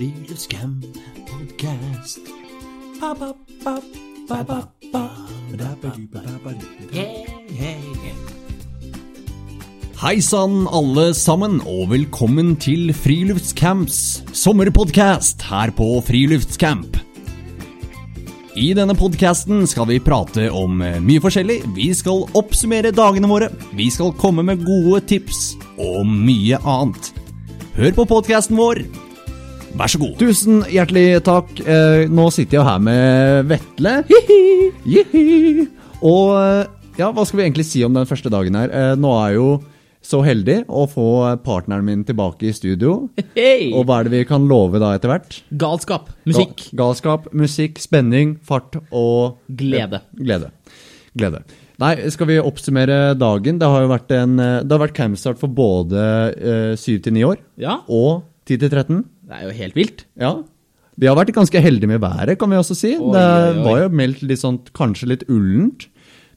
Friluftscamp podcast. Ba, ba, ba, ba, ba, ba, da, ba, ba, ba. Yeah, yeah, yeah. Hei sann, alle sammen, og velkommen til Friluftscamps sommerpodkast her på Friluftscamp. I denne podkasten skal vi prate om eh, mye forskjellig. Vi skal oppsummere dagene våre, vi skal komme med gode tips og mye annet. Hør på podkasten vår. Vær så god. Tusen hjertelig takk. Eh, nå sitter jeg her med Vetle. Og eh, ja, hva skal vi egentlig si om den første dagen her? Eh, nå er jeg jo så heldig å få partneren min tilbake i studio. Hey. Og hva er det vi kan love da etter hvert? Galskap. Musikk. Ga galskap, musikk, spenning, fart og Glede. Glede. Glede. Nei, skal vi oppsummere dagen? Det har jo vært, en, det har vært campstart for både syv 7 til 9 år Ja, og 10 til 13. det er jo helt vilt. Ja. Vi har vært ganske heldige med været, kan vi også si. Oi, det oi, oi. var jo meldt litt sånn, kanskje litt ullent.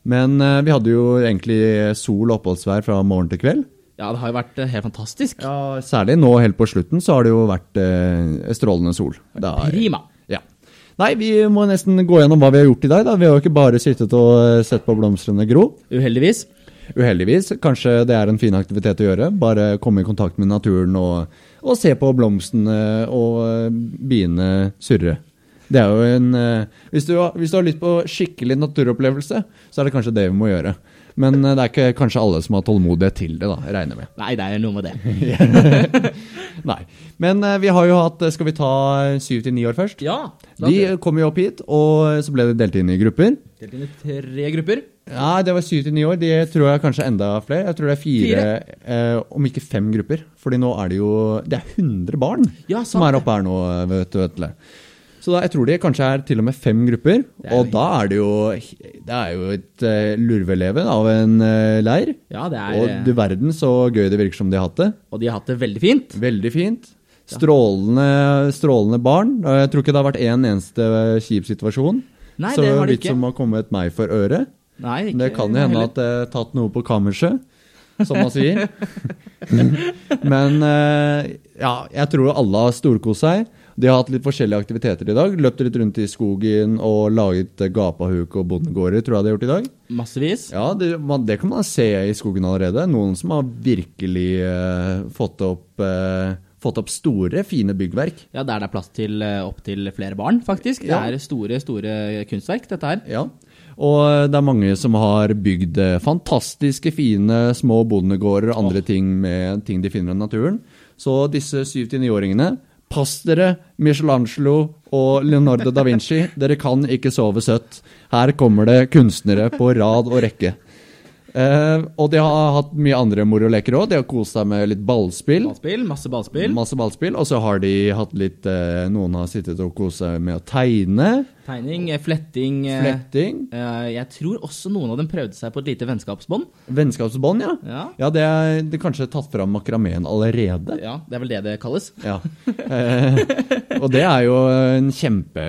Men eh, vi hadde jo egentlig sol og oppholdsvær fra morgen til kveld. Ja, det har jo vært eh, helt fantastisk. Ja, Særlig nå helt på slutten så har det jo vært eh, strålende sol. Det er- Prima. Ja. Nei, vi må nesten gå gjennom hva vi har gjort i dag. da. Vi har jo ikke bare sittet og eh, sett på blomstrene gro. Uheldigvis. Uheldigvis. Kanskje det er en fin aktivitet å gjøre. Bare komme i kontakt med naturen og, og se på blomstene og eh, biene surre. Det er jo en eh, hvis du, har- hvis du har lyst på skikkelig naturopplevelse, så er det kanskje det vi må gjøre. Men eh, det er ikke kanskje alle som har tålmodighet til det, da, regner med. Nei, det er noe med det. Nei. Men vi har jo hatt Skal vi ta syv til ni år først? Ja. Vi kom jo opp hit, og så ble det delt inn i grupper. Delt inn i tre grupper. Ja, det var syv til ni år. De tror jeg kanskje enda flere. Jeg tror det er fire, Eh, om ikke fem grupper. Fordi nå er det jo Det er 100 barn Ja, som er oppe her nå, vet du. Vetle. Så da, jeg tror de kanskje er til og med fem grupper. er Og da er det jo Det er jo et uh, lurveleven av en uh, leir. Ja, det er Og du verden så gøy det virker som de har hatt det. Og de har hatt det veldig fint. Veldig fint. Strålende, strålende barn. Jeg tror ikke det har vært en eneste kjip situasjon. Nei, så det har de ikke. som har kommet meg for øre. Nei, ikke Det kan jo hende heller. at det er tatt noe på kammerset, som man sier. Men eh, ja, jeg tror alle har storkost seg. De har hatt litt forskjellige aktiviteter i dag. Løpt litt rundt i skogen og laget gapahuk og bondegårder, tror jeg de har gjort i dag. Massevis. Ja, det, man, det kan man se i skogen allerede. Noen som har virkelig uh, fått, opp, eh, fått opp store, fine byggverk. Ja, der det er plass til eh, opptil flere barn, faktisk. Det er store, store kunstverk, dette her. Ja, og det er mange som har bygd eh, fantastiske, fine små bondegårder og andre ting med ting de finner i naturen. Så disse 7-9-åringene, pass dere, Michelangelo og Leonardo da Vinci, dere kan ikke sove søtt. Her kommer det kunstnere på rad og rekke. Eh, og de har hatt mye andre moroleker òg. De har kost seg med litt ballspill. Ballspill, masse ballspill. Masse ballspill. Og så har de hatt litt uh, Noen har sittet og kost seg med å tegne. Tegning, eh, fletting. Fletting. Uh, Jeg tror også noen av dem prøvde seg på et lite vennskapsbånd. Vennskapsbånd, ja. Ja. Ja, det er, det er kanskje tatt fram makrameen allerede. ja, det er vel det det kalles. Ja. Og det er jo en kjempe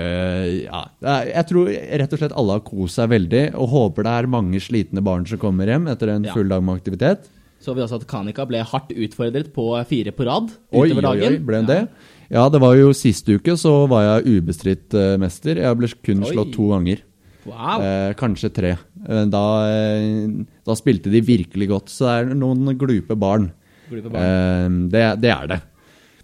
Ja, jeg tror rett og slett alle har kost seg veldig, og håper det er mange slitne barn som kommer hjem etter en full dag med aktivitet. Så vi også at Kanika ble hardt utfordret på fire på rad Oi, utover oi, dagen. oi, ble den det? Ja, det var jo sist uke, så var jeg ubestridt eh, mester. Jeg ble kun Oi. slått to ganger. Wow. Eh, kanskje tre. Eh, da, eh, da spilte de virkelig godt. Så det er noen glupe barn. Glupe barn. Eh, det, det er det.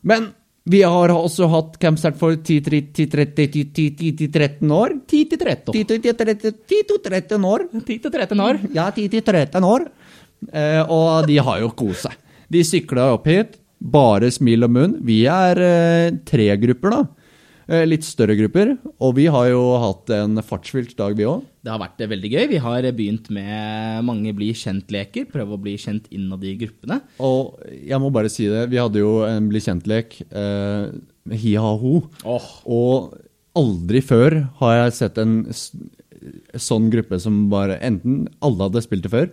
Men vi har også hatt campstart for 10-13 år. 10-13. 10-13 år. 10-13 år. Ja, 10-13 år. Eh, og de har jo kost seg. De sykla opp hit. Bare smil og munn. Vi er eh, tre grupper, da. Eh, litt større grupper. Og vi har jo hatt en fartsfylt dag, vi òg. Det har vært eh, veldig gøy. Vi har begynt med mange bli kjent-leker. Prøve å bli kjent innad i gruppene. Og jeg må bare si det, vi hadde jo en bli kjent-lek, eh, hi-ha-ho. Oh. Og aldri før har jeg sett en sånn gruppe som bare Enten alle hadde spilt det før,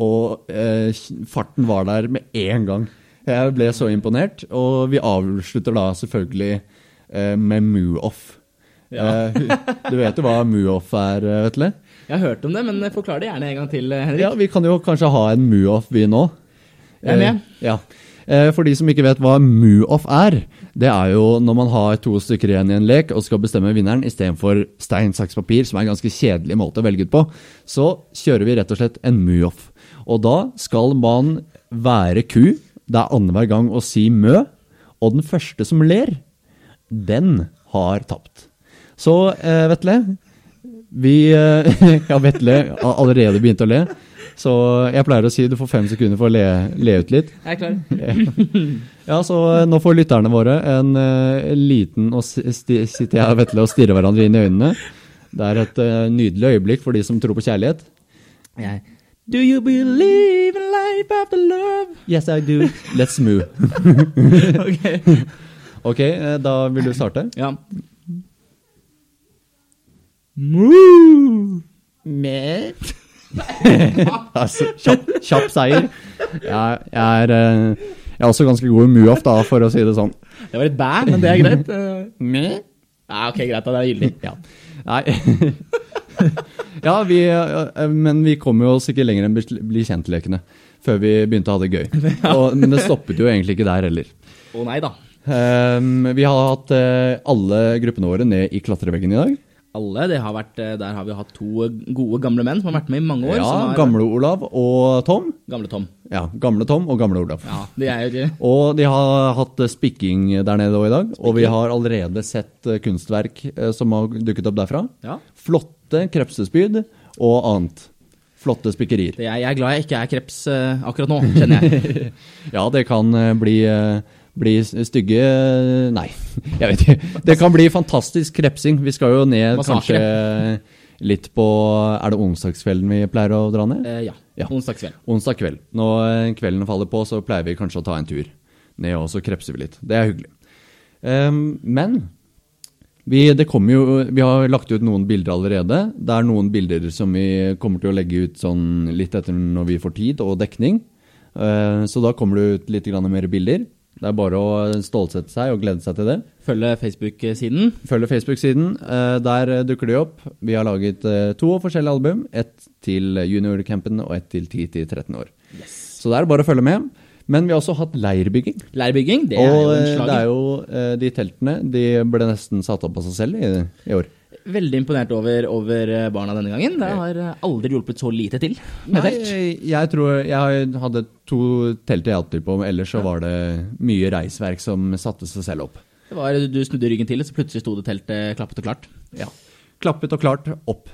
og eh, farten var der med en gang. Jeg ble så imponert. Og vi avslutter da selvfølgelig eh, med moo-off. Ja. Eh, du vet jo hva moo-off er, eh, Vetle? jeg har hørt om det, men forklar det gjerne en gang til, eh, Henrik. Ja, vi kan jo kanskje ha en moo-off, vi nå. Jeg er med. Eh, ja. Eh, For de som ikke vet hva moo-off er, det er jo når man har to stykker igjen i en lek og skal bestemme vinneren istedenfor stein, saks, papir, som er en ganske kjedelig måte å velge ut på, så kjører vi rett og slett en move-off. Og da skal man være ku. Det er annenhver gang å si mø, og den første som ler, den har tapt. Så eh, Vetle, vi eh, Ja, Vetle har allerede begynt å le. Så jeg pleier å si du får fem sekunder for å le, le ut litt. Jeg er klar. Ja, så eh, nå får lytterne våre en, eh, en liten Og sti, sitter jeg og Vetle og stirrer hverandre inn i øynene. Det er et uh, nydelig øyeblikk for de som tror på kjærlighet. Jeg. Do you believe in life after love? Yes, I do. Let's move. Ok. Ok, eh, da vil du starte. Ja. Moo! Med Altså, kjapp, kjapp seier. Jeg, jeg, er, eh, jeg er også ganske god i move-off, da, for å si det sånn. Det var litt bæ, men det er greit. Eh, Med? Ja, ok, greit. da, Det er gyldig. Ja. Nei Ja, vi, men vi kom jo oss ikke lenger enn bli kjent-lekene før vi begynte å ha det gøy. Og, men det stoppet jo egentlig ikke der heller. Å nei da. Ehm, vi har hatt uh, alle gruppene våre ned i klatreveggen i dag. Alle, det har vært, eh, Der har vi hatt to gode gamle menn som har vært med i mange år. Ja, som har, Gamle Olav og Tom. Gamle Tom. Ja, Gamle Tom og Gamle Olav. Ja, det er jo ikke Og de har hatt eh, spikking der nede også i dag, og vi har allerede sett kunstverk som har dukket opp derfra. Ja. Flotte krepsespyd og annet. Flotte spikkerier. Er, jeg er glad jeg ikke er kreps akkurat nå, kjenner jeg. Ja, det kan bli, bli stygge Nei, jeg vet ikke. Det kan bli fantastisk krepsing. Vi skal jo ned Massakre. kanskje litt på Er det onsdagskvelden vi pleier å dra ned? Eh, ja. Ja. Onsdagskveld. Onsdag kveld. Når eh, kvelden faller på, så pleier vi kanskje å ta en tur ned, og så krepser vi litt. Det er hyggelig. Um, men vi, det jo, vi har lagt ut noen bilder allerede. Det er noen bilder som vi kommer til å legge ut sånn litt etter når vi får tid og dekning. Uh, så da kommer det ut litt mer bilder. Det er bare å stålsette seg og glede seg til det. Følge Facebook-siden. Følg Facebook-siden. eh, Der eh, dukker de opp. Vi har laget eh, to forskjellige album. Ett til juniorcampen og ett til 10-13 år. Så det er bare å følge med. Men vi har også hatt leirbygging. Leirbygging, det er og jo en Og det er jo eh, de teltene De ble nesten satt opp av seg selv i, i år. Veldig imponert over, over eh, barna denne gangen. Det har eh, aldri hjulpet så lite til med Nei, telt. jeg tror Jeg hadde to telt jeg hjalp til på, men ellers så var det mye reisverk som satte seg selv opp. Det var, du snudde ryggen til, så plutselig sto det teltet klappet og klart. Ja. Klappet og klart opp.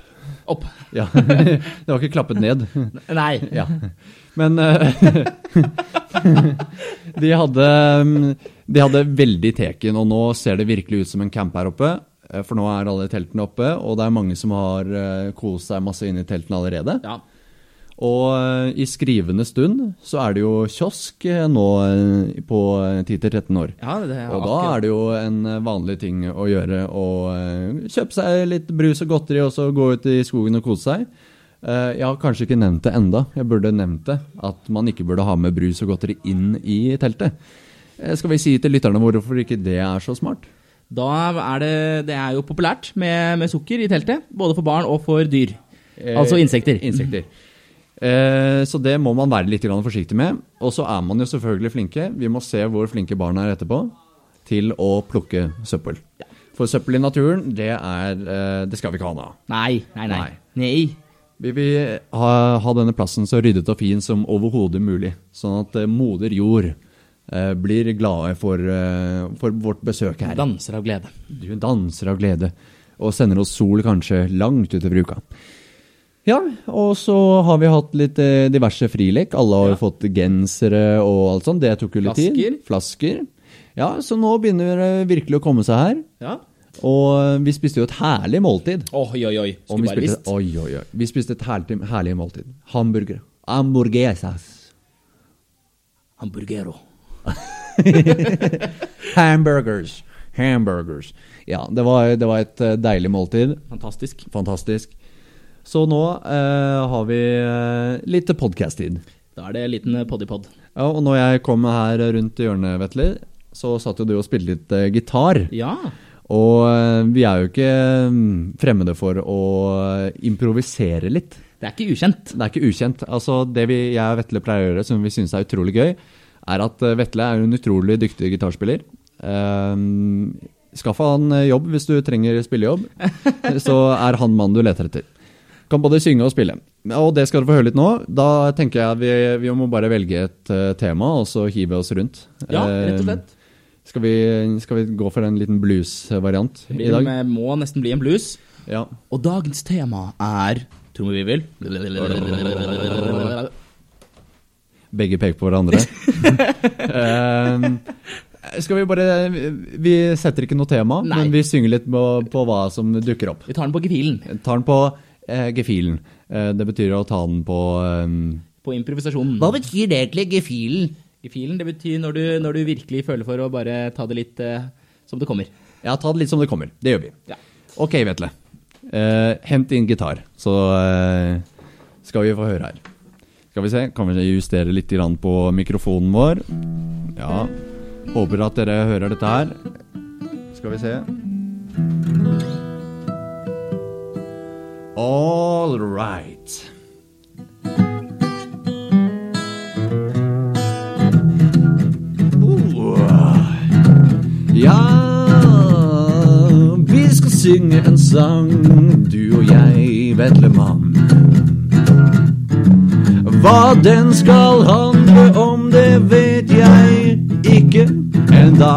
Opp. Ja. det var ikke klappet ned. Nei. Ja. Men eh, de, hadde, mm, de hadde veldig teken, og nå ser det virkelig ut som en camp her oppe. Eh, For nå er alle teltene oppe, og det er mange som har eh, kost seg masse inne i teltene allerede. Ja. Og eh, i skrivende stund så er det jo kiosk nå på eh, 10-13 år. ja, Og da er det jo en vanlig ting å gjøre å kjøpe seg litt brus og godteri og så gå ut i skogen og kose seg. Jeg har kanskje ikke nevnt det enda. Jeg burde nevnt det. At man ikke burde ha med brus og godteri inn i teltet. Skal vi si til lytterne hvorfor ikke det er så smart? Da er det, det er jo populært med, med sukker i teltet, både for barn og for dyr. altså insekter. Insekter. Eh, Så det må man være litt forsiktig med. Og så er man jo selvfølgelig flinke. Vi må se hvor flinke barna er etterpå til å plukke søppel. For søppel i naturen, det, er, eh, det skal vi ikke ha noe av. Nei, nei, nei. Nei. Vi vil ha, ha denne plassen så ryddet og fin som overhodet mulig, sånn at eh, moder jord eh, blir glade for, eh, for vårt besøk her. Danser av glede. Du danser av glede, og sender oss sol kanskje langt utover uka. Ja, og så har vi hatt litt eh, diverse frilek. Alle har jo fått gensere og alt sånt. Det tok jo litt tid. Flasker. Flasker. Ja, så nå begynner det virkelig å komme seg her. Ja. Og eh, vi spiste jo et herlig måltid. Oi, oi, oi. Skulle vi bare visst. oi, oi, oi. Vi spiste et herlig, herlig måltid. Hamburger. Hamburgesas. Hamburgero. Hamburgers. Hamburgers. Ja, det var, det var et eh, deilig måltid. Fantastisk. Fantastisk. Så nå eh, har vi eh, litt podcast-tid. Da er det en liten poddipod. poddypod. Ja, og når jeg kom her rundt hjørnet, Vetle, så satt jo du og spilte litt eh, gitar. Ja. Og eh, vi er jo ikke mm, fremmede for å eh, improvisere litt. Det er ikke ukjent. Det er ikke ukjent. Altså, det vi, jeg og Vetle pleier å gjøre, som vi syns er utrolig gøy, er at eh, Vetle er en utrolig dyktig gitarspiller. Um, Skaff han eh, jobb hvis du trenger spillejobb. så er han mannen du leter etter. Kan både synge og spille. Og det skal du få høre litt nå. Da tenker jeg vi, vi må bare velge et uh, tema og så hive oss rundt. Ja, rett og slett. Uh, skal, vi, skal, vi, gå for en liten blues-variant i dag? Det må nesten bli en blues. Ja. Og dagens tema er Trommevirvel. Begge peker på hverandre. uh, skal vi bare Vi setter ikke noe tema, Nei. men vi synger litt på, på, hva som dukker opp. Vi tar den på gefilen. Tar den på eh, gefilen. Eh, det betyr å ta den på um... På improvisasjonen. Hva betyr det egentlig, gefilen? Gefilen, det betyr når du, når du, virkelig føler for å bare ta det litt eh, som det kommer. Ja, ta det litt som det kommer. Det gjør vi. Ja. Ok, Vetle. Eh, hent inn gitar, så eh, skal vi få høre her. Skal vi se, kan vi justere litt på mikrofonen vår? Ja. Håper at dere hører dette her. Skal vi se. All right. Ja, vi skal synge en sang, du og jeg, Vetlemann. Hva den skal handle om, det vet jeg ikke enda.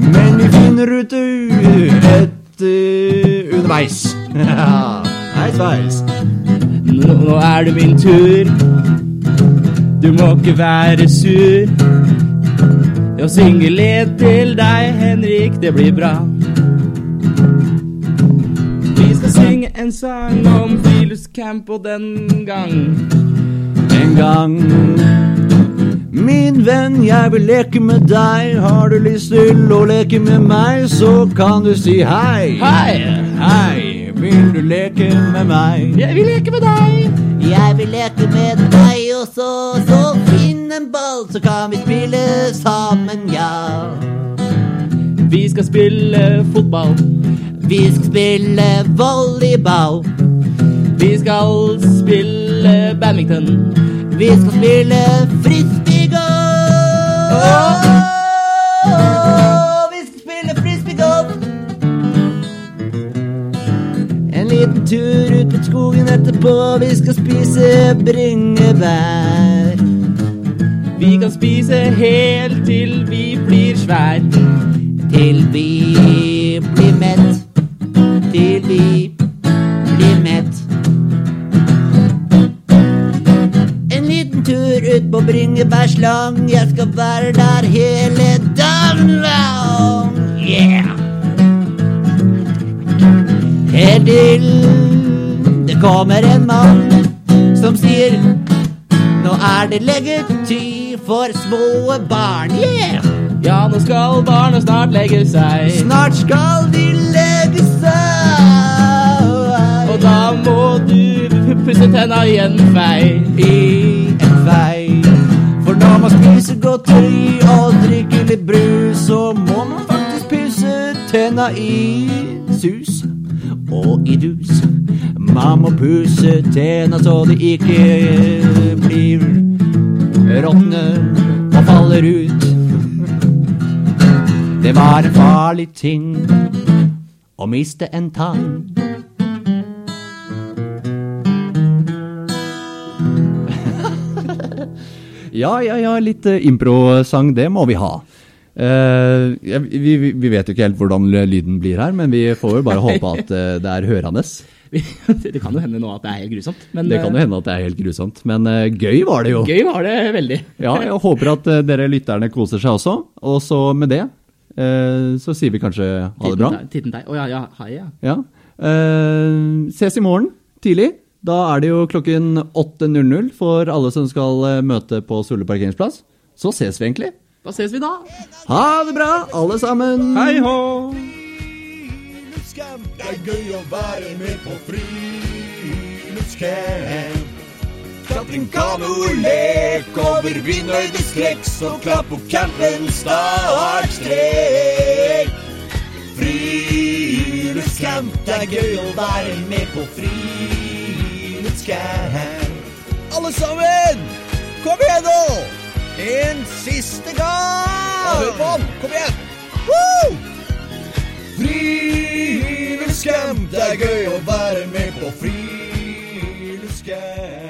Men vi finner ut etter underveis. Hei sveis. Nå, er det min tur. Du må ikke være sur. Jeg synger litt til deg, Henrik, det blir bra. Vi skal synge en sang om friluftscamp og den gang. En gang Min venn, jeg vil leke med deg. Har du lyst til å leke med meg, så kan du si hei. Hei! Hei, vil du leke med meg? Jeg vil leke med deg. Jeg vil leke med deg også, så finn en ball, så kan vi spille sammen, ja. Vi skal spille fotball. Vi skal spille volleyball. Vi skal spille badminton. Vi skal spille frisbeegolf. Vi skal spille frisbeegolf. En liten tur ut mot skogen etterpå, vi skal spise bringebær. Vi kan spise helt til vi blir svær. Til vi bringebærslang. Jeg skal være der hele dagen lang. Yeah! Helt til det kommer en mann som sier Nå er det leggetid for små barn. Yeah! Ja, nå skal barna snart legge seg. Snart skal de legge seg. Og da må du pusse tenna i en fei. i en vei. Når man spiser godteri og drikker litt brus, så må man faktisk pusse tenna i sus og i dus. Man må pusse tenna så de ikke blir råtne og faller ut. Det var en farlig ting å miste en tann. Ja, ja, ja, litt uh, improsang, det må vi ha. Uh, ja, vi, vi, vet jo ikke helt hvordan lyden blir her, men vi får jo bare håpe at uh, det er hørende. Det kan jo hende nå at det er helt grusomt. Men Det kan jo hende at det er helt grusomt, men gøy var det jo. gøy var det veldig. Ja, jeg håper at dere lytterne koser seg også. Og så med det, så sier vi kanskje ha det bra. Titten deg. Å ja, ja, hei, ja. Ja. Ses i morgen tidlig. Da er det jo klokken 8.00 for alle som skal uh, møte på Sulle parkeringsplass. Så ses vi egentlig. Da ses vi da. Ha det bra, alle sammen! Hei hå! Det er gøy å være med på friluftscamp. Klatring, kano, lek over vindhøydeskrekk, så klapp på campen, startstrek. Friluftscamp, det er gøy å være med på friluftscamp sky. Alle sammen! Kom igjen, nå! En siste gang! Hør på han! Kom igjen! Woo! Friluftscamp, det er gøy å være med på friluftscamp.